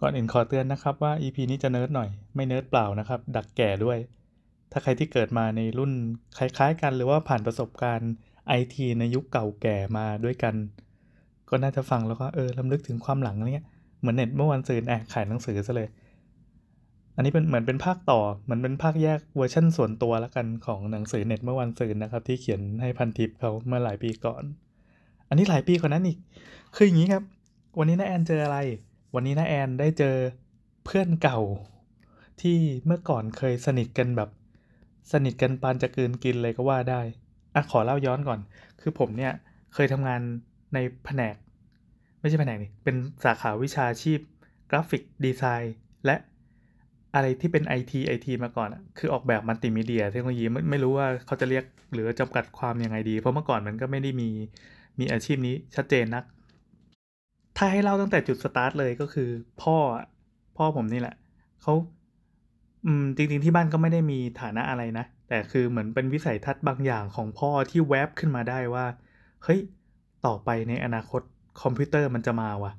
ก่อนอื่นขอเตือนนะครับว่า EP นี้จะเนิร์ดหน่อย ไม่เนิร์ดเปล่านะครับ ดักแก่ด้วย ถ้าใครที่เกิดมาในรุ่นคล้ายๆ กันหรือว่าผ่านประสบการณ์ไอทีในยุคเก่าแก่มาด้วยกัน ก็น่าจะฟังแล้วก็เออรำลึกถึงความหลังเนี้ยเหมือนเน็ตเมื่อวันซืนแอบขายหนังสือซะเลย อันนี้เป็นเหมือนเป็นภาคต่อเหมือนเป็นภาคแยกเวอร์ชั่นส่วนตัวละกันของหนังสือเน็ตเมื่อวันซืนนะครับ ที่เขียนให้พันทิปเขาเมื่อหลายปีก่อน อันนี้หลายปีกว่านั้นอีก คืออย่างนี้ครับ วันนี้น้าแอนเจออะไร วันนี้น้าแอนได้เจอเพื่อนเก่า ที่เมื่อก่อนเคยสนิทกันแบบ สนิทกันปานจะกืนกินเลยก็ว่าได้อะขอเล่าย้อนก่อน คือผมเนี่ยเคยทำงานในแผนก ไม่ใช่แผนกนี่เป็นสาขาวิชาชีพ กราฟิกดีไซน์ และอะไรที่เป็น IT IT มาก่อนคือออกแบบมัลติมีเดีย เทคโนโลยีไม่ไม่รู้ว่าเขาจะเรียกหรือจำกัดความยังไงดี เพราะเมื่อก่อนมันก็ไม่ได้มีมีอาชีพนี้ชัดเจนนัก ถ้าให้เล่าตั้งแต่จุดสตาร์ทเลยก็คือ พ่อพ่อผมนี่แหละเขาอืมจริงๆที่บ้านก็ไม่ได้มีฐานะอะไรนะ แต่คือเหมือนเป็นวิสัยทัศน์บางอย่างของพ่อที่แวบขึ้นมาได้ว่า เฮ้ย ต่อไปในอนาคตคอมพิวเตอร์มันจะมาว่ะ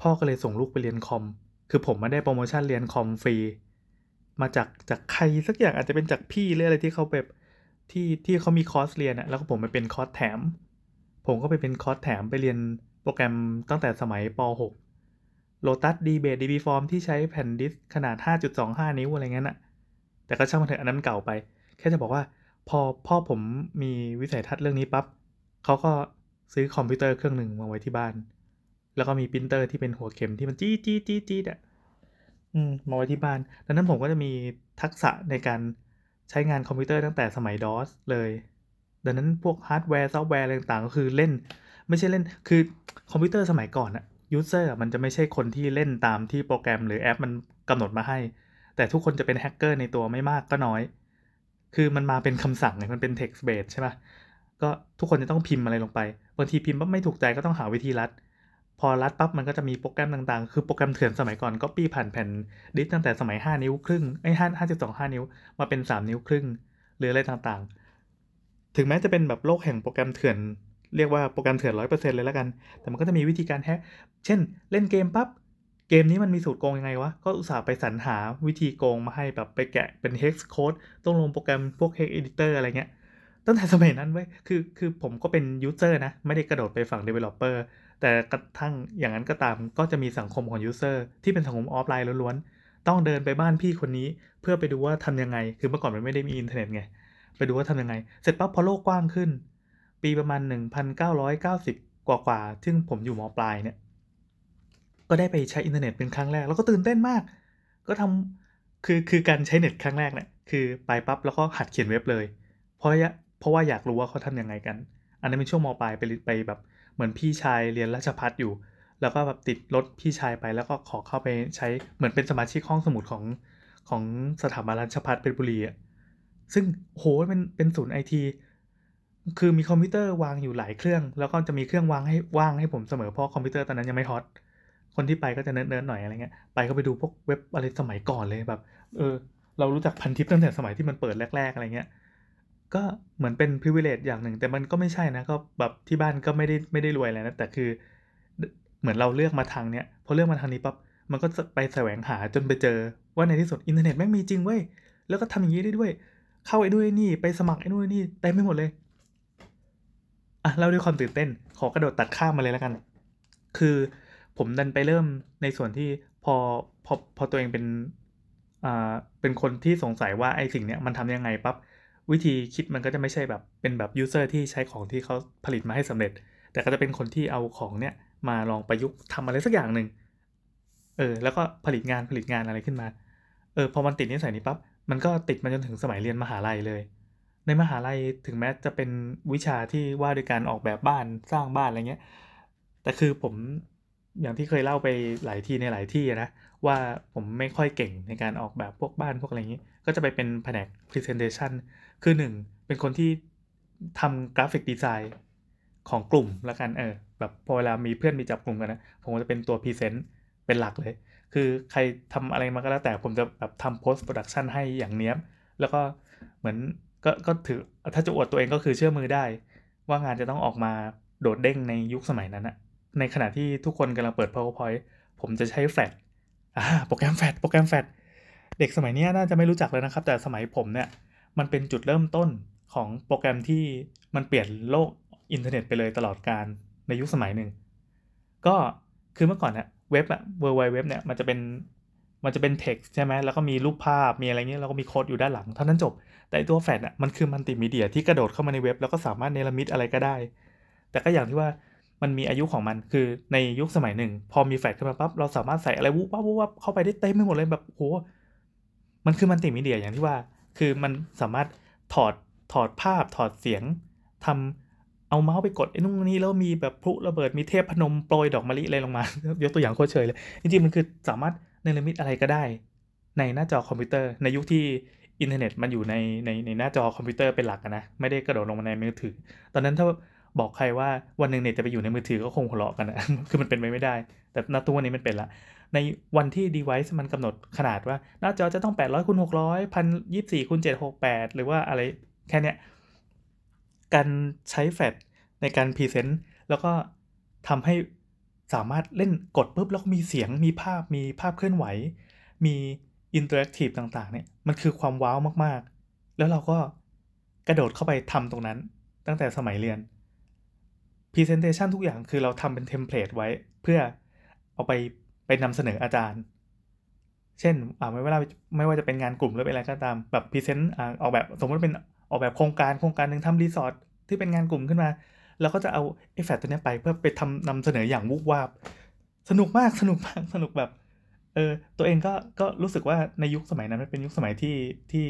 พ่อก็เลยส่งลูกไปเรียนคอม คือผมมาได้โปรโมชั่นเรียนคอมฟรี มาจากจากใครสักอย่างอาจจะเป็นจากพี่หรืออะไรที่เขาแบบที่ที่เขามีคอร์สเรียนอะแล้วก็ผมไปเป็นคอร์สแถม ผมก็ไปเป็นคอร์สแถมไปเรียน โปรแกรมตั้งแต่สมัยป .6 Lotus dBase dB Four ที่ใช้แผ่นดิสก์ขนาด 5.25 นิ้วอะไรเงี้ยน่ะ แต่ก็ช่างมันเถอะอันนั้นเก่าไป แค่จะบอกว่า พอพ่อผมมีวิสัยทัศน์เรื่องนี้ปั๊บเขาก็ซื้อคอมพิวเตอร์เครื่องหนึ่งมาไว้ที่บ้าน แล้วก็มีปรินเตอร์ที่เป็นหัวเข็มที่มันจี้จี้จี้จี้อะอืมมาไว้ที่บ้าน ดังนั้นผมก็จะมีทักษะในการใช้งานคอมพิวเตอร์ตั้งแต่สมัย DOS เลย ดังนั้นพวกฮาร์ดแวร์ซอฟต์แวร์อะไรต่างๆ ก็คือเล่น ไม่ใช่เล่นคือคอมพิวเตอร์สมัยก่อนอะ user มันจะไม่ใช่คนที่เล่นตามที่โปรแกรมหรือแอปมันกำหนดมาให้ แต่ทุกคนจะเป็นแฮกเกอร์ในตัวไม่มากก็น้อย คือมันมาเป็นคำสั่งไงมันเป็น text based ใช่ไหมก็ทุกคนจะต้องพิมพ์อะไรลงไปบางทีพิมพ์ปั๊บไม่ถูกใจก็ต้องหาวิธีลัด พอรัดปั๊บมันก็จะมีโปรแกรมต่างๆ คือโปรแกรมเถื่อนสมัยก่อนก็ปี้ผ่านแผ่นดิสตั้งแต่สมัย 5 นิ้วครึ่งไอ้ห้าห้าจุดสองห้านิ้วมาเป็น 3 นิ้วครึ่ง หรืออะไรต่างๆ ถึงแม้จะเป็นแบบโลกแห่งโปรแกรมเถื่อน เรียกว่าโปรแกรมเถื่อนร้อยเปอร์เซ็นต์เลยแล้วกัน แต่มันก็จะมีวิธีการแฮก เช่น เล่นเกมปั๊บ เกมนี้มันมีสูตรโกงยังไงวะ ก็อุตส่าห์ไปสรรหาวิธีโกงมาให้แบบไปแกะเป็น hex code ต้องลงโปรแกรมพวก hex editor อะไรเงี้ย ตั้งแต่สมัยนั้นเว้ยคือ คือผมก็เป็น user นะ ไม่ได้กระโดดไปฝั่ง developer แต่กระทั่งอย่างนั้นก็ตาม ก็จะมีสังคมของ user ที่เป็นสังคมออฟไลน์ล้วนๆ ต้องเดินไปบ้านพี่คนนี้ เพื่อไปดูว่าทำยังไง คือเมื่อก่อนมันไม่ได้มีอินเทอร์เน็ตไง ไปดูว่าทำยังไง เสร็จปั๊บพอโลกกว้างขึ้น ปีประมาณ 1990 กว่ากว่าๆซึ่งผมอยู่มปลายเนี่ย ก็ได้ไปใช้อินเทอร์เน็ตเป็นครั้งแรก แล้วก็ตื่นเต้นมาก ก็ทำคือคือการใช้เน็ตครั้งแรกเนี่ยคือไปปั๊บแล้วก็หัดเขียนเว็บเลย เพราะยะเพราะว่าอยากรู้ว่าเขาทำยังไงกัน อันนั้นเป็นช่วงมปลายไปไปแบบเหมือนพี่ชายเรียนราชภัฏอยู่ แล้วก็แบบติดรถพี่ชายไปแล้วก็ขอเข้าไปใช้เหมือนเป็นสมาชิกห้องสมุดของของสถาบันราชภัฏเพชรบุรีอะซึ่งโหเป็นเป็นศูนย์ไอที คือมีคอมพิวเตอร์วางอยู่หลายเครื่อง แล้วก็จะมีเครื่องวางให้ว่างให้ผมเสมอเพราะคอมพิวเตอร์ตอนนั้นยังไม่ฮอตคนที่ไปก็จะเนิร์ดๆหน่อยอะไรเงี้ยไปก็ไปดูพวกเว็บอะไรสมัยก่อนเลยแบบ เออ เรารู้จักพันทิปตั้งแต่สมัยที่มันเปิดแรก ๆอะไรเงี้ยก็เหมือนเป็น privilege อย่างหนึ่ง แต่มันก็ไม่ใช่นะก็แบบที่บ้านก็ไม่ได้ไม่ได้รวยอะไรนะแต่คือ เหมือนเราเลือกมาทางเนี้ยพอเลือกมาทางนี้ปั๊บมันก็ไปแสวงหาจนไปเจอว่าในที่สุดอินเทอร์เน็ตแม่งมีจริงเว้ยแล้วก็ทำอย่างนี้ได้ด้วย เข้าไอ้ด้วยนี่ไปสมัครไอ้นู่นนี่เต็มไปหมดเลย อะเล่าด้วยความตื่นเต้น ขอกระโดดตัดข้ามมาเลยแล้วกัน คือผมดันไปเริ่มในส่วนที่พอพอพอตัวเองเป็นอ่าเป็นคนที่สงสัยว่าไอ้สิ่งเนี้ยมันทำยังไงปั๊บวิธีคิดมันก็จะไม่ใช่แบบเป็นแบบยูเซอร์ที่ใช้ของที่เขาผลิตมาให้สำเร็จ แต่ก็จะเป็นคนที่เอาของเนี้ยมาลองประยุกต์ทำอะไรสักอย่างหนึ่งเออแล้วก็ผลิตงานผลิตงานอะไรขึ้นมาเออพอมันติดนิสัยนี้ปั๊บมันก็ติดมาจนถึงสมัยเรียนมหาลัยเลย ในมหาลัยถึงแม้จะเป็นวิชาที่ว่าด้วยการออกแบบบ้านสร้างบ้านอะไรเงี้ย แต่คือผมอย่างที่เคยเล่าไปหลายที่ในหลายที่นะว่าผมไม่ค่อยเก่งในการออกแบบพวกบ้านพวกอะไรอย่างนี้ก็จะไปเป็นแผนก Presentation คือหนึ่งเป็นคนที่ทำ graphic design ของกลุ่มละกันเออแบบพอเวลามีเพื่อนมีจับกลุ่มกันนะผมจะเป็นตัว present เป็นหลักเลย คือใครทำอะไรมาก็แล้วแต่ผมจะแบบทำ post production ให้อย่างเนี้ยแล้วก็เหมือน ก็ก็ถือถ้าจะอวดตัวเองก็คือเชื่อมือได้ ว่างานจะต้องออกมาโดดเด้งในยุคสมัยนั้นอะในขณะที่ทุกคนกำลังเปิด PowerPoint ผมจะใช้แฟลชอ่าโปรแกรมแฟดโปรแกรมแฟดเด็กสมัยนี้น่าจะไม่รู้จักเลยนะครับ แต่สมัยผมเนี่ยมันเป็นจุดเริ่มต้นของโปรแกรมที่มันเปลี่ยนโลกอินเทอร์เน็ตไปเลยตลอดกาลในยุคสมัยหนึ่ง ก็คือเมื่อก่อนเนี่ยเว็บอะ World Wide Web เนี่ยมันจะเป็น มันจะเป็นเท็กซ์ใช่ไหมแล้วก็มีรูปภาพมีอะไรเงี้ยแล้วก็มีโค้ดอยู่ด้านหลังเท่านั้นจบ แต่ตัวแฟดอะมันคือมัลติมีเดียที่กระโดดเข้ามาในเว็บ แล้วก็สามารถเนรมิตอะไรก็ได้ แต่ก็อย่างที่ว่ามันมีอายุของมันคือในยุคสมัยหนึ่ง พอมีแฟลชขึ้นมาปั๊บเราสามารถใส่อะไรวุบวับวุบวับเข้าไปได้เต็มไปหมดเลยแบบโหมันคือมัลติมีเดียอย่างที่ว่า คือมันสามารถถอดถอดภาพถอดเสียงทำเอาเมาส์ไปกดไอ้นู่นนี่แล้วมีแบบพลุระเบิดมีเทพพนมโปรยดอกมะลิอะไรลงมา ยกตัวอย่างโคตรเชยเลยจริงๆมันคือสามารถ เนรมิตอะไรก็ได้ ในหน้าจอคอมพิวเตอร์ ในยุคที่อินเทอร์เน็ตมันอยู่ในในในหน้าจอคอมพิวเตอร์เป็นหลักนะ ไม่ได้กระโดดลงมาในมือถือ ตอนนั้นถ้าบอกใครว่าวันหนึ่งเน็ตจะไปอยู่ในมือถือก็คงหัวเราะกันนะ คือมันเป็นไปไม่ได้ แต่ณตัวนี้มันเป็นละ ในวันที่ device มันกำหนดขนาดว่าหน้าจอจะต้อง 800คูณ600 1024คูณ768 หรือว่าอะไรแค่เนี้ย การใช้แฟลชในการ present แล้วก็ทำให้ สามารถเล่นกดปุ๊บแล้วก็มีเสียงมีภาพมีภาพเคลื่อนไหว มี interactive ต่างๆเนี่ยมันคือความว้าวมากๆ แล้วเราก็กระโดดเข้าไปทำตรงนั้น ตั้งแต่สมัยเรียน Presentation ทุกอย่างคือเราทำเป็น template ไว้ เพื่อเอาไปไปนำเสนออาจารย์ เช่นอ่าไม่ว่าไม่ว่าจะเป็นงานกลุ่มหรือเป็นอะไรก็ตามแบบ presentออกแบบสมมติเป็นออกแบบโครงการโครงการหนึ่งทำรีสอร์ทที่เป็นงานกลุ่มขึ้นมา แล้วก็จะเอาไอ้แฟลตัวนี้ไปเพื่อไปทำนำเสนออย่างวุบวาบ สนุกมากสนุกมากสนุกแบบเออตัวเองก็ก็รู้สึกว่าในยุคสมัยนั้นมันเป็นยุคสมัยที่ที่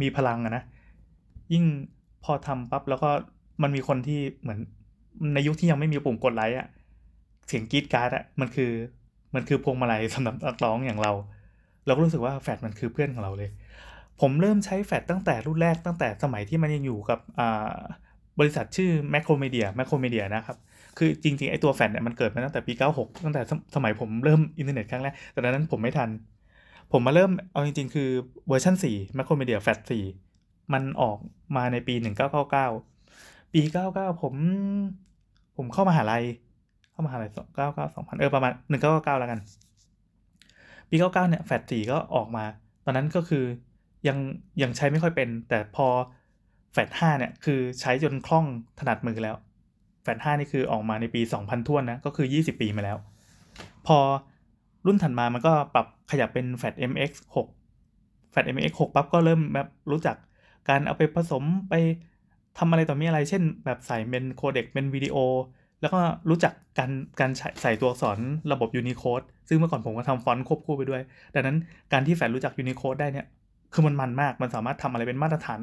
มีพลังอะนะ ยิ่งพอทำปั๊บแล้วก็มันมีคนที่เหมือนในยุคที่ยังไม่มีปุ่มกดไลค์อะเสียงกรีดการ์ดอะมันคือมันคือพวงมาลัยสำหรับนักร้องอย่างเรา เราก็รู้สึกว่าแฟดมันคือเพื่อนของเราเลย ผมเริ่มใช้แฟดตั้งแต่รุ่นแรกตั้งแต่สมัยที่มันยังอยู่กับ บริษัทชื่อ Macromedia Macromedia นะครับ คือจริงๆ ไอตัวแฟดเนี่ยมันเกิดมาตั้งแต่ปี 96 ตั้งแต่สมัยผมเริ่มอินเทอร์เน็ตครั้งแรก แต่ตอนนั้นผมไม่ทัน ผมมาเริ่มเอาจริงๆ คือเวอร์ชัน4 Macromedia Fat 4มันออกมาในปี 1999 ปี 99 ผม ผมเข้ามหาลัย เข้ามาหาลัยเก้าเก้าสองพันเออประมาณหนึ่งเก้าเก้าแล้วกัน ปีเก้าเก้าเนี่ยแฟดสี่ก็ออกมา ตอนนั้นก็คือยังยังใช้ไม่ค่อยเป็น แต่พอ ฟดห้าเนี่ยคือใช้จนคล่องถนัดมือแล้ว แฟดห้านี่คือออกมาในปีสองพันทวนนะก็คือยี่สิบปีมาแล้ว พอรุ่นถัดมามันก็ปรับขยับเป็นแฟด MX 6แฟด MX 6ปั๊บก็เริ่มแบบรู้จักการเอาไปผสมไปทำอะไรต่อมีอะไร เช่น แบบใส่เป็น codec เป็นวิดีโอ แล้วก็รู้จักการการใส่ตัวอักษรระบบ Unicode ซึ่งเมื่อก่อนผมก็ทำฟอนต์ควบคู่ไปด้วย ดังนั้นการที่แฟนรู้จัก Unicode ได้เนี่ย คือมันมันมาก มันสามารถทำอะไรเป็นมาตรฐาน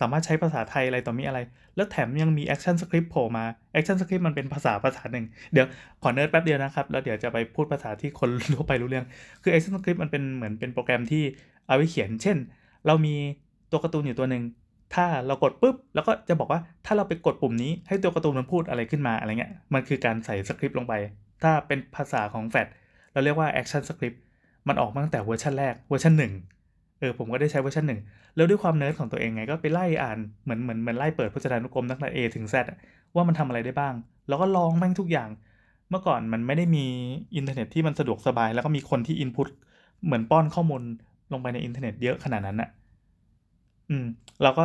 สามารถใช้ภาษาไทยอะไรต่อมีอะไร แล้วแถมยังมี Action Script โผล่มา Action Script มันเป็นภาษาภาษาหนึ่ง เดี๋ยวขอเนิร์ดแป๊บเดียวนะครับ แล้วเดี๋ยวจะไปพูดภาษาที่คนทั่วไปรู้เรื่อง คือ Action Script มันเป็นเหมือนเป็นโปรแกรมที่เอาไว้เขียน เช่น เรามีตัวการ์ตูนอยู่ตัวหนึ่ง ถ้าเรากดปุ๊บ แล้วก็จะบอกว่า ถ้าเราไปกดปุ่มนี้ ให้ตัวการ์ตูนมันพูดอะไรขึ้นมาอะไรเงี้ย มันคือการใส่สคริปต์ลงไป ถ้าเป็นภาษาของแฟดเราเรียกว่า Action Script มันออกมาตั้งแต่เวอร์ชันแรกเวอร์ชันหนึ่ง เออผมก็ได้ใช้เวอร์ชันหนึ่งแล้วด้วยความเนิร์ดของตัวเองไงก็ไปไล่อ่านเหมือนเหมือนเหมือนไล่เปิดพจนานุกรมตั้งแต่ A ถึง Z ว่ามันทำอะไรได้บ้าง แล้วก็ลองแม่งทุกอย่าง เมื่อก่อนมันไม่ได้มีอินเทอร์เน็ตที่มันสะดวกสบาย แล้วก็มีคนที่ input เหมือนป้อนข้อมูลลงไปในอินเทอร์เน็ตเยอะขนาดนั้นอะอืมเราก็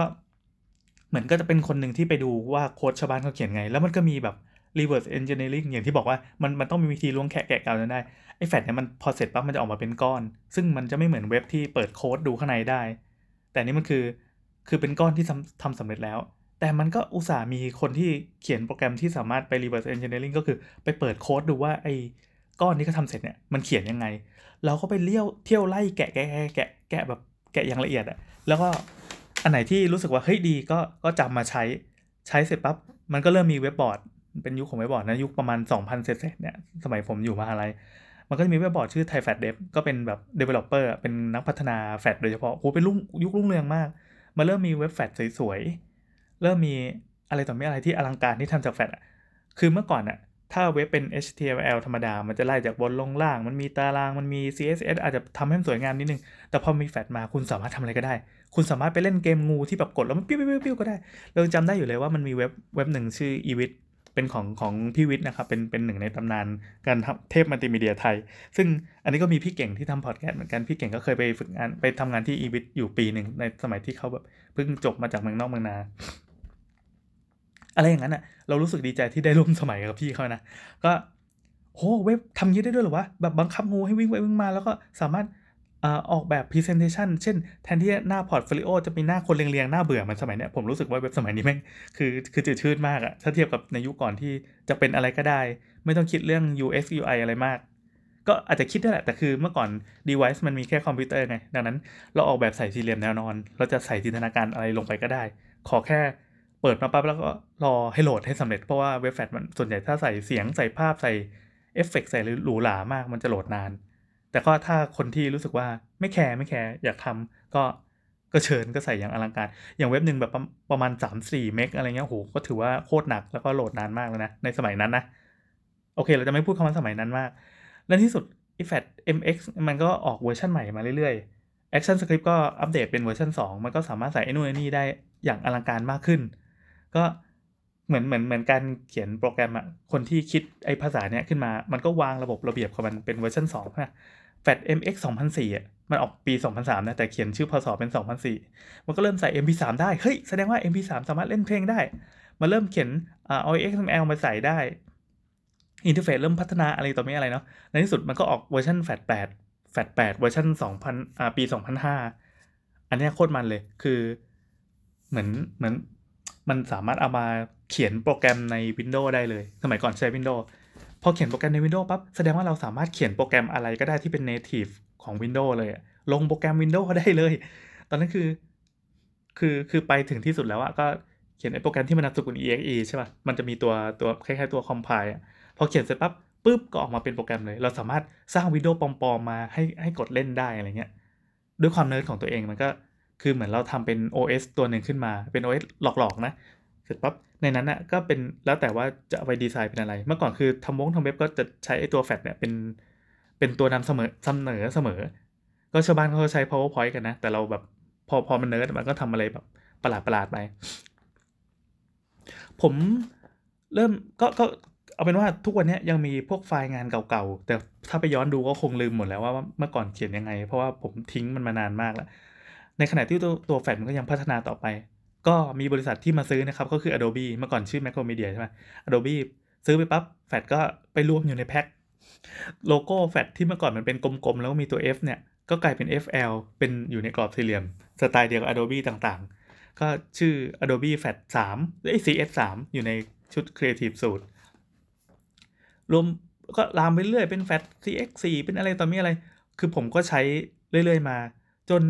เหมือนก็จะเป็นคนหนึ่งที่ไปดูว่าโค้ดชาวบ้านเขาเขียนไง แล้วมันก็มีแบบ reverse engineering อย่างที่บอกว่ามันมันต้องมีวิธีล้วงแคะแกะเกาจนได้ไอ้แฟดเนี่ยมันพอเสร็จปั๊บมันจะออกมาเป็นก้อน ซึ่งมันจะไม่เหมือนเว็บที่เปิดโค้ดดูข้างในได้ แต่นี่มันคือคือเป็นก้อนที่ทำทำสำเร็จแล้ว แต่มันก็อุตส่าห์มีคนที่เขียนโปรแกรมที่สามารถไป reverse engineering ก็คือไปเปิดโค้ดดูว่าไอ้ก้อนที่เขาทำเสร็จเนี่ยมันเขียนยังไง เราก็ไปเลี้ยวเที่ยวไล่แกะแกะแกะแกะแบบแกะอย่างละเอียดอะแล้วก็อันไหนที่รู้สึกว่าเฮ้ยดีก็ก็จำมาใช้ใช้เสร็จปั๊บมันก็เริ่มมีเว็บบอร์ด เป็นยุคของเว็บบอร์ดนะยุคประมาณ 2,000เศษเนี่ยสมัยผมอยู่มาอะไรมันก็จะมีเว็บบอร์ดชื่อ Thai Fat Dev ก็เป็นแบบ developer เป็นนักพัฒนาแฟดโดยเฉพาะโอ้เป็นรุ่งยุครุ่งเรืองมาก มาเริ่มมีเว็บแฟดสวยๆ เริ่มมีอะไรต่อมีอะไรที่อลังการที่ทำจากแฟดอะคือเมื่อก่อนอะถ้าเว็บเป็น HTML ธรรมดา มันจะไล่จากบนลงล่าง มันมีตาราง มันมี CSS อาจจะทำให้มันสวยงามนิดนึง แต่พอมีแฟลชมา คุณสามารถทำอะไรก็ได้ คุณสามารถไปเล่นเกมงูที่แบบกดแล้วมันปิ้วปิ้วปิ้วก็ได้ เราจำได้อยู่เลยว่ามันมีเว็บเว็บหนึ่งชื่อ e w i t เป็นของของพี่วิทย์นะครับ เป็นเป็นหนึ่งในตำนานการทำเทพมัลติมีเดียไทย ซึ่งอันนี้ก็มีพี่เก่งที่ทำพอดแคสต์เหมือนกัน พี่เก่งก็เคยไปฝึกงานไปทำงานที่อีวิทย์อยู่ปีหนึ่งในสมัยที่เขาแบบเพิ่งจบมาจากเมืองนอกเมืองนา อะไรอย่างนั้นอะ เรารู้สึกดีใจที่ได้ร่วมสมัยกับพี่เขานะ ก็โหเว็บทำงี้ได้ด้วยเหรอวะแบบบังคับงูให้วิ่งไปวิ่งมาแล้วก็สามารถ ออกแบบ Presentation เช่นแทนที่หน้า portfolio จะมีหน้าคนเรียงๆ หน้าเบื่อมันสมัยเนี้ยผมรู้สึกว่าเว็บสมัยนี้แม่งคือคือจืดชืดมากอะถ้าเทียบกับในยุคก่อนที่จะเป็นอะไรก็ได้ ไม่ต้องคิดเรื่อง UX UI อะไรมาก ก็อาจจะคิดได้แหละ แต่คือเมื่อก่อน device มันมีแค่คอมพิวเตอร์ไง ดังนั้นเราออกแบบใส่สี่เหลี่ยมแนวนอน เราจะใส่จินตนาการอะไรลงไปก็ได้ ขอแค่เปิดมาปั๊บแล้วก็รอให้โหลดให้สำเร็จเพราะว่าเว็บแฟลชมันส่วนใหญ่ถ้าใส่เสียงใส่ภาพใส่เอฟเฟกใส่หรูหรามากมันจะโหลดนาน แต่ก็ถ้าคนที่รู้สึกว่าไม่แคร์ไม่แคร์อยากทำก็ก็เชิญก็ใส่อย่างอลังการ อย่างเว็บหนึ่งแบบประมาณ 3-4 เมกอะไรเงี้ยโหก็ถือว่าโคตรหนักแล้วก็โหลดนานมากเลยนะ ในสมัยนั้นนะ โอเค เราจะไม่พูดคำว่าสมัยนั้นมาก และที่สุด ไอ Flash MX มันก็ออกเวอร์ชันใหม่มาเรื่อยๆ Action Script ก็อัปเดตเป็นเวอร์ชัน2 มันก็สามารถใส่ไอ้นู่นไอ้นี่ได้อย่างอลังการมากขึ้น ก็ เหมือนเหมือนเหมือนการเขียนโปรแกรมอะคนที่คิดไอ้ภาษาเนี้ยขึ้นมา มันก็วางระบบระเบียบของมันเป็นเวอร์ชัน2นะ Fat MX 2004อะมันออกปี 2003 นะ แต่เขียนชื่อพศเป็น 2004 มันก็เริ่มใส่ MP3 ได้ เฮ้ย แสดงว่า MP3 สามารถเล่นเพลงได้มาเริ่มเขียนเอา XML มาใส่ได้ interface เริ่มพัฒนาอะไรต่อมิอะไรเนาะ ในที่สุดมันก็ออกเวอร์ชัน Fat 8 Fat 8เวอร์ชัน2000อ่าปี 2005 อันนี้โคตรมันเลย คือเหมือนเหมือนมันสามารถเอามา เขียนโปรแกรมใน Windows ได้เลย สมัยก่อนใช้ Windows พอเขียนโปรแกรมใน Windows ปั๊บแสดงว่าเราสามารถเขียนโปรแกรมอะไรก็ได้ที่เป็น native ของ Windows เลยลงโปรแกรม Windows ได้เลย ตอนนั้นคือ คือคือไปถึงที่สุดแล้วอะก็เขียนไอ้โปรแกรมที่มันนามสกุล exe ใช่ป่ะมันจะมีตัวตัวคล้ายๆตัว compile อะพอเขียนเสร็จปั๊บปุ๊บก็ออกมาเป็นโปรแกรมเลย เราสามารถสร้างวิดีโอปลอมๆมาให้ให้กดเล่นได้อะไรเงี้ยด้วยความเนิร์ดของตัวเองมันก็คือเหมือนเราทำเป็น OS ตัวหนึ่งขึ้นมาเป็น OS หลอกๆนะ เสร็จปั๊บในนั้นน่ะก็เป็นแล้วแต่ว่าจะเอาไปดีไซน์เป็นอะไร เมื่อก่อนคือทำวงทำเว็บก็จะใช้ไอตัวแฟตเนี่ยเป็นเป็นตัวนำเสมอเสนอเสมอ ก็ชาวบ้านเขาใช้ powerpoint กันนะ แต่เราแบบพอพอมันเนิร์ดมันก็ทำอะไรแบบประหลาดประหลาดไปผมเริ่มก็ก็เอาเป็นว่าทุกวันนี้ยังมีพวกไฟล์งานเก่าๆ แต่ถ้าไปย้อนดูก็คงลืมหมดแล้วว่าเมื่อก่อนเขียนยังไง เพราะว่าผมทิ้งมันมานานมากแล้ว ในขณะที่ตัวตัวแฟลมันก็ยังพัฒนาต่อไป ก็มีบริษัทที่มาซื้อนะครับก็คือ Adobe เมื่อก่อนชื่อ Macromedia ใช่ไหม Adobe ซื้อไปปับ๊บแฟดก็ไปรวมอยู่ในแพ็คโลโก้แฟดที่เมื่อก่อนมันเป็นกลมๆ แล้วมีตัว F เนี่ยก็กลายเป็น FL เป็นอยู่ในกรอบสี่เหลี่ยม สไตล์เดียวกับ Adobe ต่างๆ ก็ชื่อ Adobe Fat 3ไอ้ CS 3อยู่ในชุด Creative Suite รวมก็ลามไปเรื่อยเป็น Fat CX 4เป็นอะไรต่อมีอะไร คือผมก็ใช้เรื่อยๆมา จน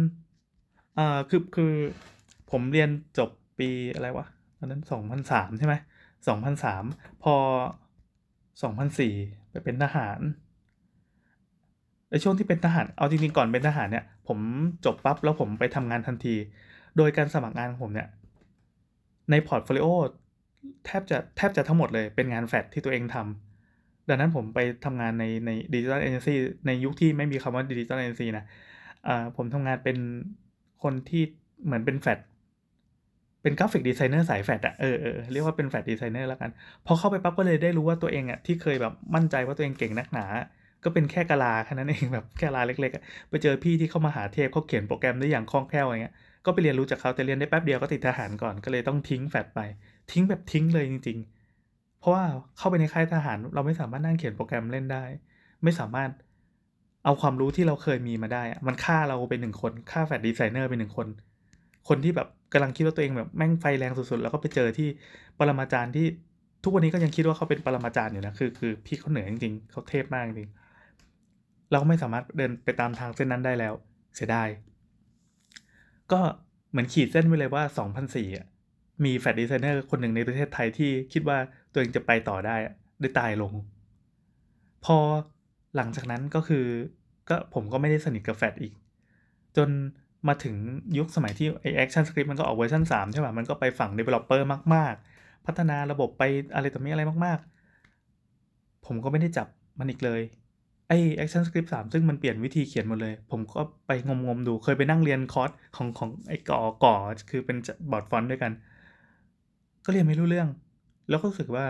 อ่าคือคือ ผมเรียนจบปีอะไรวะตอนนั้นสองพันสามใช่ไหมสองพันสามพอสองพันสี่ไปเป็นทหารในช่วงที่เป็นทหาร เอาจริงๆก่อนเป็นทหารเนี่ย ผมจบปั๊บแล้วผมไปทำงานทันที โดยการสมัครงานของผมเนี่ย ใน portfolio แทบจะแทบจะทั้งหมดเลยเป็นงานแฟดที่ตัวเองทำดังนั้นผมไปทำงานในใน digital agency ในยุคที่ไม่มีคำว่า digital agency นะผมทำงานเป็นคนที่เหมือนเป็นแฟด เป็น graphic designer สายแฟดอะเออเออเรียกว่าเป็น Flash designer แล้วกัน พอเข้าไปปั๊บก็เลยได้รู้ว่าตัวเองอะที่เคยแบบมั่นใจว่าตัวเองเก่งนักหนา ก็เป็นแค่กะลาแค่นั้นเองแบบกะลาเล็กๆไปเจอพี่ที่เข้ามาหาเทพเขาเขียนโปรแกรมได้อย่างคล่องแคล่วอะไรเงี้ยก็ไปเรียนรู้จากเขาแต่เรียนได้แป๊บเดียวก็ติดทหารก่อนก็เลยต้องทิ้งแฟดไป ทิ้งแบบทิ้งเลยจริง ๆ เพราะว่าเข้าไปในค่ายทหารเราไม่สามารถนั่งเขียนโปรแกรมเล่นได้ ไม่สามารถเอาความรู้ที่เราเคยมีมาได้ มันฆ่าเราเป็นหนึ่งคนฆ่าแฟดดีไซเนอร์เป็นหนึ่งคน คนที่แบบ กำลังคิดว่าตัวเองแบบแม่งไฟแรงสุดๆ แล้วก็ไปเจอที่ปรมาจารย์ที่ทุกวันนี้ก็ยังคิดว่าเขาเป็นปรมาจารย์อยู่นะคือคือพี่เขาเหนือจริงๆเขาเทพมากจริงเราไม่สามารถเดินไปตามทางเส้นนั้นได้แล้ว เสียดายก็เหมือนขีดเส้นไว้เลยว่า 2004อะมีแฟดดีไซเนอร์คนหนึ่งในประเทศไทยที่คิดว่าตัวเองจะไปต่อได้ได้ตายลง พอหลังจากนั้นก็คือก็ผมก็ไม่ได้สนิทกับแฟดอีก จน มาถึงยุคสมัยที่ไอ Action Script มันก็ออกเวอร์ชัน3 ใช่ป่ะ มันก็ไปฝั่ง Developer มาก ๆ พัฒนาระบบไปอะไรต่อมีอะไรมาก ๆ ผมก็ไม่ได้จับมันอีกเลยไอ Action Script 3ซึ่งมันเปลี่ยนวิธีเขียนหมดเลย ผมก็ไปงมๆดูเคยไปนั่งเรียนคอร์สของของไอก่อก่อคือเป็นบอร์ดฟอนต์ด้วยกัน ก็เรียนไม่รู้เรื่อง แล้วก็รู้สึกว่า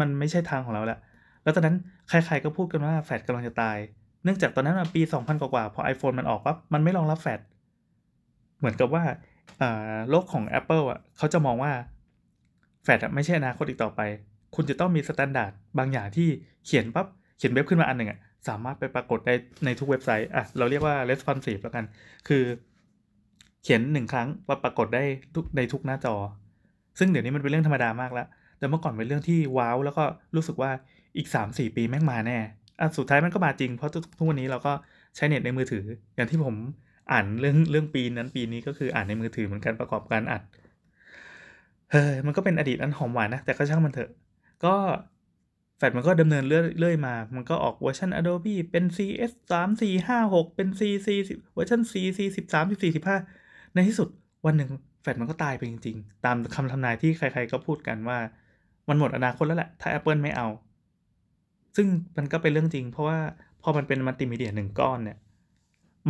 มันไม่ใช่ทางของเราล้วแล้วตอนนั้นใครๆก็พูดกันว่าแฟดกำลังจะตาย เนื่องจากตอนนั้นปี 2000 กว่าๆพอ iPhone มันออกปั๊บมันไม่รองรับแฟดเหมือนกับว่าโลกของ Apple อะเขาจะมองว่าแฟดไม่ใช่อนาคตอีกต่อไป คุณจะต้องมี standard บางอย่างที่เขียนปั๊บเขียนเว็บขึ้นมาอันหนึ่งอะสามารถไปปรากฏได้ในทุกเว็บไซต์อะเราเรียกว่า responsive แล้วกัน คือ เขียนหนึ่งครั้งว่าปรากฏได้ทุกในทุกหน้าจอ ซึ่งเดี๋ยวนี้มันเป็นเรื่องธรรมดามากแล้ว แต่เมื่อก่อนเป็นเรื่องที่ว้าวแล้วก็รู้สึกว่าอีก 3-4 ปีแม่งมาแน่ สุดท้ายมันก็มาจริงเพราะทุกวันนี้เราก็ใช้เน็ตในมือถือ อย่างที่ผมอ่านเรื่องเรื่องปีนั้นปีนี้ก็คืออ่านในมือถือเหมือนกันประกอบการอัดเฮ้ยมันก็เป็นอดีตอันหอมหวานนะ แต่ก็ช่างมันเถอะ ก็แฟดมันก็ดำเนินเรื่อยๆมา มันก็ออกเวอร์ชัน Adobe เป็น CS 3 4 5 6 เป็น CC เวอร์ชัน CC 13 14 15 ในที่สุดวันหนึ่งแฟดมันก็ตายไปจริงๆ ตามคำทำนายที่ใครๆก็พูดกันว่า มันหมดอนาคตแล้วแหละ ถ้า Apple ไม่เอา ซึ่งมันก็เป็นเรื่องจริง เพราะว่าพอมันเป็นมัลติมีเดียหนึ่งก้อนเนี่ย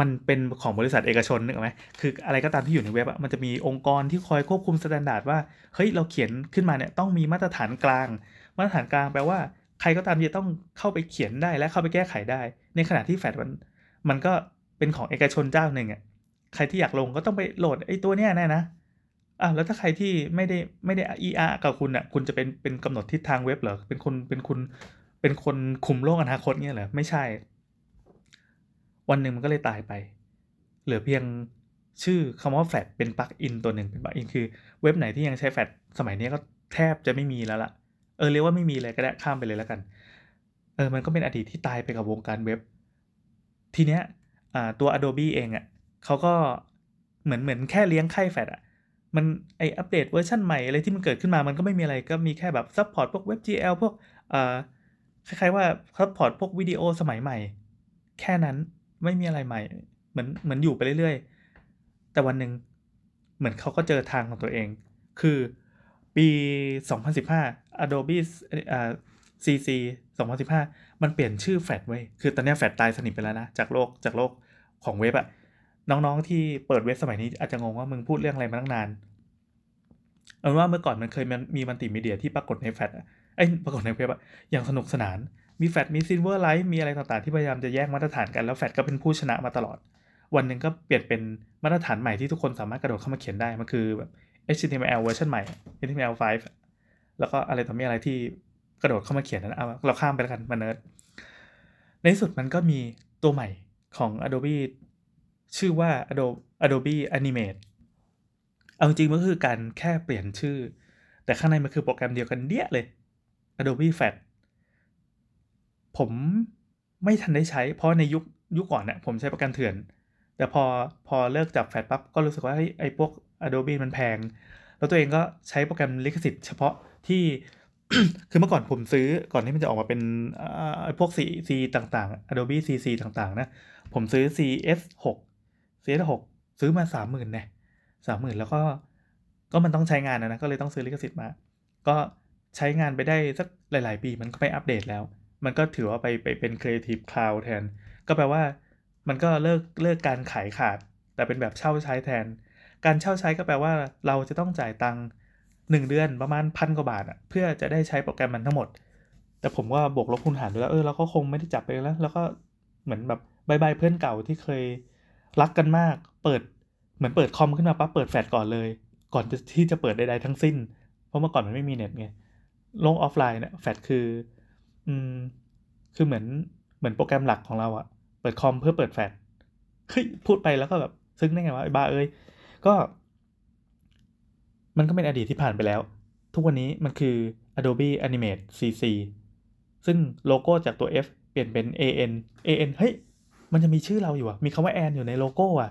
มันเป็นของบริษัทเอกชนนึกออกไหมคืออะไรก็ตามที่อยู่ในเว็บอะมันจะมีองค์กรที่คอยควบคุม standard ว่าเฮ้ยเราเขียนขึ้นมาเนี่ยต้องมีมาตรฐานกลาง มาตรฐานกลางแปลว่าใครก็ตามจะต้องเข้าไปเขียนได้และเข้าไปแก้ไขได้ ในขณะที่แฟดมันมันก็เป็นของเอกชนเจ้าหนึ่งอะใครที่อยากลงก็ต้องไปโหลดไอ้ตัวเนี้ยแน่นะอะแล้วถ้าใครที่ไม่ได้ไม่ได้ ER กับคุณอะคุณจะเป็นเป็นกำหนดทิศทางเว็บเหรอเป็นคนเป็นคุณ เป็นคนคุมโลกอนาคตเงี้ยเหรอไม่ใช่ วันหนึ่งมันก็เลยตายไป เหลือเพียงชื่อคำว่าแฟลเป็นปลั๊กอินตัวหนึ่งเป็นปลั๊กอินคือเว็บไหนที่ยังใช้แฟลสมัยนี้ก็แทบจะไม่มีแล้วล่ะ เออเรียกว่าไม่มีเลยก็ได้ข้ามไปเลยแล้วกัน เออมันก็เป็นอดีตที่ตายไปกับวงการเว็บ ทีเนี้ยอ่าตัว Adobe เองอะ่ะเขาก็เหมือนเหมือนแค่เลี้ยงไข่แฟดอะ่ะมันไออัปเดตเวอร์ชันใหม่อะไรที่มันเกิดขึ้นมามันก็ไม่มีอะไรก็มีแค่แบบ support พวก WebGL พวกอ่า คล้ายๆว่าsupport พวกวิดีโอสมัยใหม่ แค่นั้นไม่มีอะไรใหม่ เหมือนเหมือนอยู่ไปเรื่อยๆ แต่วันหนึ่งเหมือนเขาก็เจอทางของตัวเอง คือปี 2015 Adobe อ่ CC 2015 มันเปลี่ยนชื่อแฟดไว้คือตอนนี้แฟดตายสนิทไปแล้วนะ จากโลกจากโลกของเว็บอะน้องๆที่เปิดเว็บสมัยนี้อาจจะงงว่ามึงพูดเรื่องอะไรมาตั้งนานเอาว่าเมื่อก่อนมันเคยมีมัลติมีเดียที่ปรากฏในแฟด ไอ้ปรากฏในเว็บอะอย่างสนุกสนาน มีแฟดมี Silverlight มีอะไรต่างๆ ที่พยายามจะแยกมาตรฐานกันแล้วแฟดก็เป็นผู้ชนะมาตลอด วันหนึ่งก็เปลี่ยนเป็นมาตรฐานใหม่ที่ทุกคนสามารถกระโดดเข้ามาเขียนได้ มันคือแบบ HTML เวอร์ชันใหม่ HTML5 แล้วก็อะไรต่อมีอะไรที่กระโดดเข้ามาเขียนนั้นเอาเราข้ามไปแล้วกันมาเนิร์ดในที่สุดมันก็มีตัวใหม่ของ Adobe ชื่อว่า Adobe Adobe Animate เอาจริงมันคือการแค่เปลี่ยนชื่อ แต่ข้างในมันคือโปรแกรมเดียวกันเดียเลย Adobe Flash ผมไม่ทันได้ใช้ เพราะในยุคยุคก่อนเนี่ยผมใช้โปรแกรมเถื่อน แต่พอพอเลิกจับแฟลชปั๊บก็รู้สึกว่าไอ้พวก Adobe มันแพง แล้วตัวเองก็ใช้โปรแกรมลิขสิทธิ์เฉพาะที่คือเมื่อก่อนผมซื้อก่อนที่มันจะออกมาเป็นไอพวก C C ต่างๆ Adobe CC ต่างๆ นะ ผมซื้อ CS 6 CS 6 ซื้อมาสามหมื่นเนี่ยสามหมื่นแล้วก็ก็มันต้องใช้งานนะนะก็เลยต้องซื้อลิขสิทธิ์มา ก็ ใช้งานไปได้สักหลาย ๆ ปีมันก็ไม่อัปเดตแล้ว มันก็ถือว่าไปไปเป็น Creative Cloud แทน ก็แปลว่ามันก็เลิกเลิกการขายขาด แต่เป็นแบบเช่าใช้แทน การเช่าใช้ก็แปลว่าเราจะต้องจ่ายตังค์หนึ่งเดือนประมาณพันกว่าบาทอะเพื่อจะได้ใช้โปรแกรมมันทั้งหมด แต่ผมว่าบวกลบคูณหารด้วยเออเราก็คงไม่ได้จับไปแล้ว แล้วก็เหมือนแบบ bye bye เพื่อนเก่าที่เคยรักกันมาก เปิดเหมือนเปิดคอมขึ้นมาปั๊บเปิดแฟลชก่อนเลย ก่อนที่จะเปิดใดๆทั้งสิ้น เพราะเมื่อก่อนมันไม่มีเน็ตไง ลงออฟไลน์เนี่ยแฟลชคืออืมคือเหมือนเหมือนโปรแกรมหลักของเราอะเปิดคอมเพื่อเปิดแฟลชเฮ้ยพูดไปแล้วก็แบบซึ้งได้ไงวะไอ้บ้าเอ้ยก็ มันก็เป็นอดีตที่ผ่านไปแล้ว ทุกวันนี้มันคือ Adobe Animate CC ซึ่งโลโก้จากตัว F เปลี่ยนเป็น AN AN เฮ้ย มันจะมีชื่อเราอยู่อะมีคำว่าแอนอยู่ในโลโก้อะ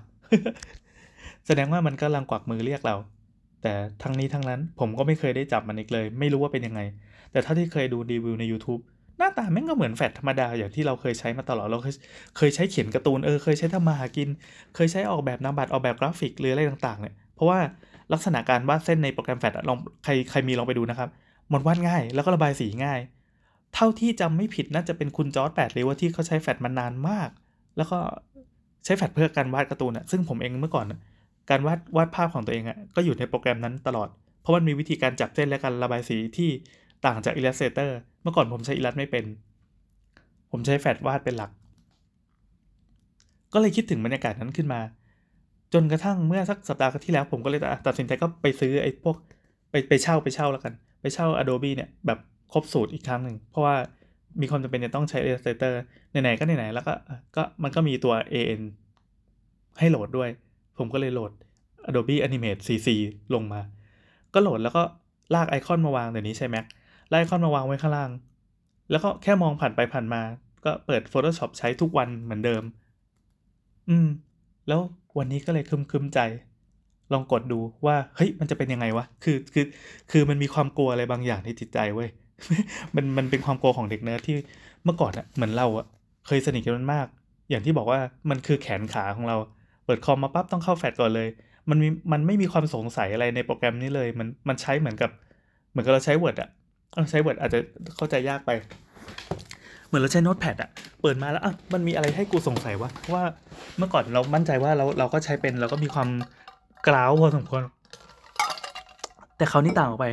แสดงว่ามันกำลังกวักมือเรียกเรา แต่ทั้งนี้ทั้งนั้นผมก็ไม่เคยได้จับมันอีกเลย ไม่รู้ว่าเป็นยังไง แต่ถ้าที่เคยดูรีวิวใน YouTube หน้าตาแม่งก็เหมือนแฟดธรรมดาอย่างที่เราเคยใช้มาตลอดเราเคยเคยใช้เขียนการ์ตูนเออเคยใช้ทำมาหากิน เคยใช้ออกแบบนามบัตรออกแบบกราฟิกหรืออะไรต่างๆเนี่ยเพราะว่าลักษณะการวาดเส้นในโปรแกรมแฟดลองใครใครมีลองไปดูนะครับมันวาดง่าย แล้วก็ระบายสีง่าย เท่าที่จำไม่ผิดน่าจะเป็นคุณจอร์ดแปดเลยว่าที่เขาใช้แฟดมานานมาก แล้วก็ใช้แฟดเพื่อการวาดการ์ตูนอะซึ่งผมเองเมื่อก่อน การวาดวาดภาพของตัวเองอะก็อยู่ในโปรแกรมนั้นตลอด เพราะมันมีวิธีการจับเส้นและการระบายสีที่ต่างจาก Illustrator เมื่อก่อนผมใช้ Illust ไม่เป็น ผมใช้แฟลชวาดเป็นหลัก ก็เลยคิดถึงบรรยากาศนั้นขึ้นมา จนกระทั่งเมื่อสักสัปดาห์ที่แล้ว ผมก็เลยตัดสินใจก็ไปซื้อไอ้พวกไปไปเช่าไปเช่าแล้วกัน ไปเช่า Adobe เนี่ยแบบครบสูตรอีกครั้งหนึ่งเพราะว่ามีความจำเป็นจะต้องใช้ Illustrator ไหนๆก็ไหนๆแล้วก็ก็มันก็มีตัว AN ให้โหลดด้วย ผมก็เลยโหลด Adobe Animate CC ลงมา ก็โหลดแล้วก็ลากไอคอนมาวางเดี๋ยวนี้ใช่ไหมลากไอคอนมาวางไว้ข้างล่าง แล้วก็แค่มองผ่านไปผ่านมา ก็เปิด Photoshop ใช้ทุกวันเหมือนเดิม อืม แล้ววันนี้ก็เลยคึมคึมใจ ลองกดดูว่า เฮ้ย มันจะเป็นยังไงวะ คือคือ คือมันมีความกลัวอะไรบางอย่างในจิตใจเว้ย มันมันเป็นความกลัวของเด็กเนิร์ดที่เมื่อก่อนอะเหมือนเราอะเคยสนิทกันมาก อย่างที่บอกว่ามันคือแขนขาของเรา เปิดคอมมาปั๊บต้องเข้าแฟลชก่อนเลย มันมีมันไม่มีความสงสัยอะไรในโปรแกรมนี้เลย มันมันใช้เหมือนกับ เหมือนกับเราใช้ Word อะเราใช้ Word อาจจะเข้าใจยากไป เหมือนเราใช้โน้ตแพดอะเปิดมาแล้วอะมันมีอะไรให้กูสงสัยวะเพราะว่าเมื่อก่อนเรามั่นใจว่าเราเราก็ใช้เป็นเราก็มีความกล้าวพอสมควรแต่เขาวนี่ต่างออกไป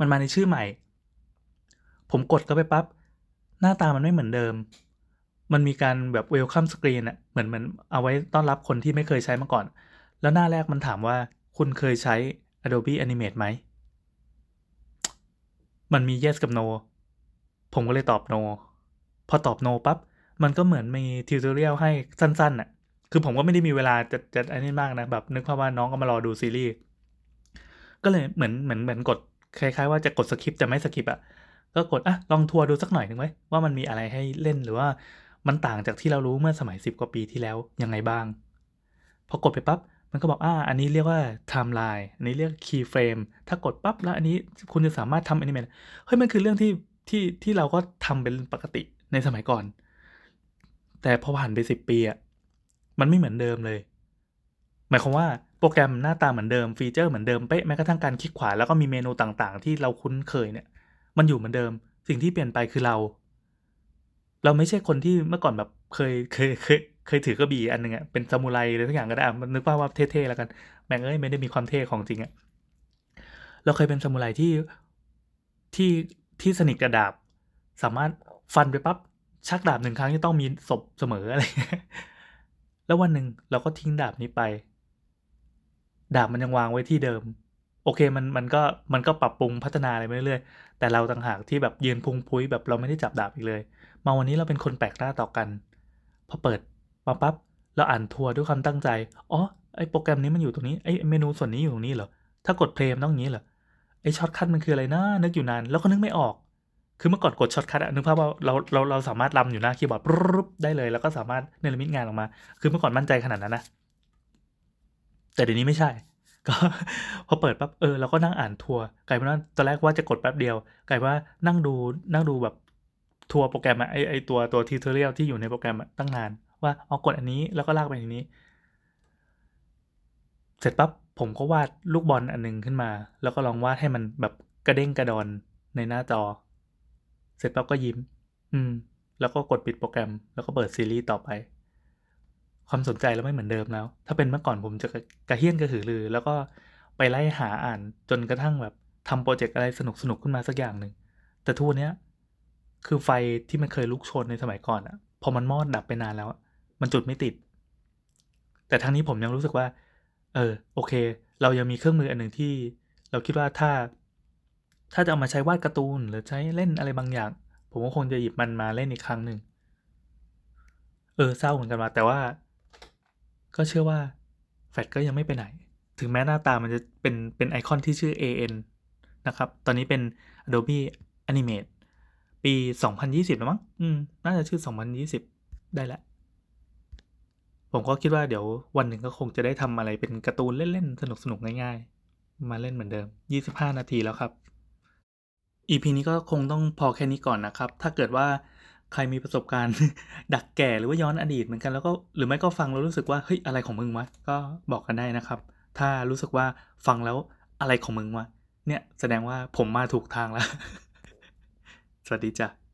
มันมาในชื่อใหม่ ผมกดเข้าไปปั๊บ หน้าตามันไม่เหมือนเดิม มันมีการแบบ welcome screen อะเหมือนเหมือนเอาไว้ต้อนรับคนที่ไม่เคยใช้มาก่อน แล้วหน้าแรกมันถามว่าคุณเคยใช้ Adobe Animate ไหม มันมี yes กับ no ผมก็เลยตอบ no พอตอบ no ปั๊บ มันก็เหมือนมีทิวตอเรียลให้สั้นๆน่ะ คือผมก็ไม่ได้มีเวลาจะจะอันนี้มากนะ แบบนึกภาพว่าน้องก็มารอดูซีรีส์ ก็เลยเหมือนเหมือนเหมือนกดคล้ายๆว่าจะกดสคริปต์แต่ไม่สคริปต์อะ ก็กดอะลองทัวร์ดูสักหน่อยหนึ่งไหมว่ามันมีอะไรให้เล่นหรือว่า มันต่างจากที่เรารู้เมื่อสมัย 10 กว่าปีที่แล้วยังไงบ้าง พอกดไปปั๊บมันก็บอกอ่าอันนี้เรียกว่า timeline อันนี้เรียก key frame ถ้ากดปั๊บแล้วอันนี้คุณจะสามารถทำ animate เฮ้ยมันคือเรื่องที่ที่ที่เราก็ทำเป็นปกติในสมัยก่อน แต่พอผ่านไปสิบปีอะมันไม่เหมือนเดิมเลย หมายความว่าโปรแกรมหน้าตาเหมือนเดิมฟีเจอร์เหมือนเดิมเป๊ะแม้กระทั่งการคลิกขวาแล้วก็มีเมนูต่างๆ ที่เราคุ้นเคยเนี่ย มันอยู่เหมือนเดิม สิ่งที่เปลี่ยนไปคือเรา เราไม่ใช่คนที่เมื่อก่อนแบบเคยเคยเคยเคยถือกระบี่อันหนึ่งอะเป็นซามูไรอะไรทุกอย่างก็ได้มันนึกว่าว่าเท่ๆแล้วกันแม่งเอ้ยไม่ได้มีความเท่ของจริงอะเราเคยเป็นซามูไรที่ที่ที่สนิทกระดาบ สามารถฟันไปปั๊บชักดาบหนึ่งครั้งจะต้องมีศพเสมออะไรแล้ววันหนึ่งเราก็ทิ้งดาบนี้ไป ดาบมันยังวางไว้ที่เดิม โอเคมันมันก็มันก็ปรับปรุงพัฒนาอะไรไปเรื่อย แต่เราต่างหากที่แบบยืนพุงพุ้ยแบบเราไม่ได้จับดาบอีกเลย มาวันนี้เราเป็นคนแปลกหน้าต่อกัน พอเปิดมาปั๊บเราอ่านทัวร์ด้วยความตั้งใจ อ๋อ ไอโปรแกรมนี้มันอยู่ตรงนี้ ไอเมนูส่วนนี้อยู่ตรงนี้เหรอ ถ้ากด play ต้องอย่างนี้เหรอ ไอ shortcut มันคืออะไรนะ นึกอยู่นาน แล้วก็นึกไม่ออก คือเมื่อก่อนกด shortcut อะนึกภาพว่าเราเราเราสามารถรำอยู่หน้าคีย์บอร์ดปุ๊บได้เลย แล้วก็สามารถเนรมิตงานออกมา คือเมื่อก่อนมั่นใจขนาดนั้นนะ แต่เดี๋ยวนี้ไม่ใช่ ก็พอเปิดปั๊บเออเราก็นั่งอ่านทัวร์กลายเป็นว่าตอนแรกว่าจะกดแป๊บเดียวกลายว่านั่งดูนั่งดูแบบทัวร์โปรแกรมอะไอไอตัวตัวทิวทอเรียลที่อยู่ในโปรแกรมอะตั้งนาน ว่าเอากดอันนี้แล้วก็ลากไปอันนี้ เสร็จปั๊บผมก็วาดลูกบอลอันนึงขึ้นมา แล้วก็ลองวาดให้มันแบบกระเด้งกระดอนในหน้าจอ เสร็จปั๊บก็ยิ้ม อืม แล้วก็กดปิดโปรแกรม แล้วก็เปิดซีรีส์ต่อไป ความสนใจเราไม่เหมือนเดิมแล้ว ถ้าเป็นเมื่อก่อนผมจะกระเฮี้ยนกระหือรือ แล้วก็ไปไล่หาอ่านจนกระทั่งแบบทำโปรเจกต์อะไรสนุกสนุกขึ้นมาสักอย่างหนึ่ง แต่ทุกวันนี้คือไฟที่มันเคยลุกโชนในสมัยก่อนอะพอมันมอดดับไปนานแล้วมันจุดไม่ติด แต่ทั้งนี้ผมยังรู้สึกว่า เออโอเค เรายังมีเครื่องมืออันหนึ่งที่ เราคิดว่าถ้า ถ้าจะเอามาใช้วาดการ์ตูน หรือใช้เล่นอะไรบางอย่าง ผมก็คงจะหยิบมันมาเล่นอีกครั้งหนึ่งเออเศร้าเหมือนกันมาแต่ว่า ก็เชื่อว่าแฟลชก็ยังไม่ไปไหน ถึงแม้หน้าตามันจะเป็นเป็นไอคอนที่ชื่อ AN นะครับ ตอนนี้เป็น Adobe Animate ปี 2020แล้วมั้ง อืม น่าจะชื่อ 2020 ได้แล้วผมก็คิดว่าเดี๋ยววันหนึ่งก็คงจะได้ทำอะไรเป็นการ์ตูนเล่น ๆ สนุก ๆ ง่ายๆ มาเล่นเหมือนเดิม 25 นาทีแล้วครับ EP นี้ก็คงต้องพอแค่นี้ก่อนนะครับ ถ้าเกิดว่า ใครมีประสบการณ์ ดักแก่หรือว่าย้อนอดีตเหมือนกันแล้วก็หรือไม่ก็ฟังแล้วรู้สึกว่าเฮ้ยอะไรของมึงวะก็บอกกันได้นะครับ ถ้ารู้สึกว่าฟังแล้วอะไรของมึงวะเนี่ยแสดงว่าผมมาถูกทางแล้ว สวัสดีจ้ะ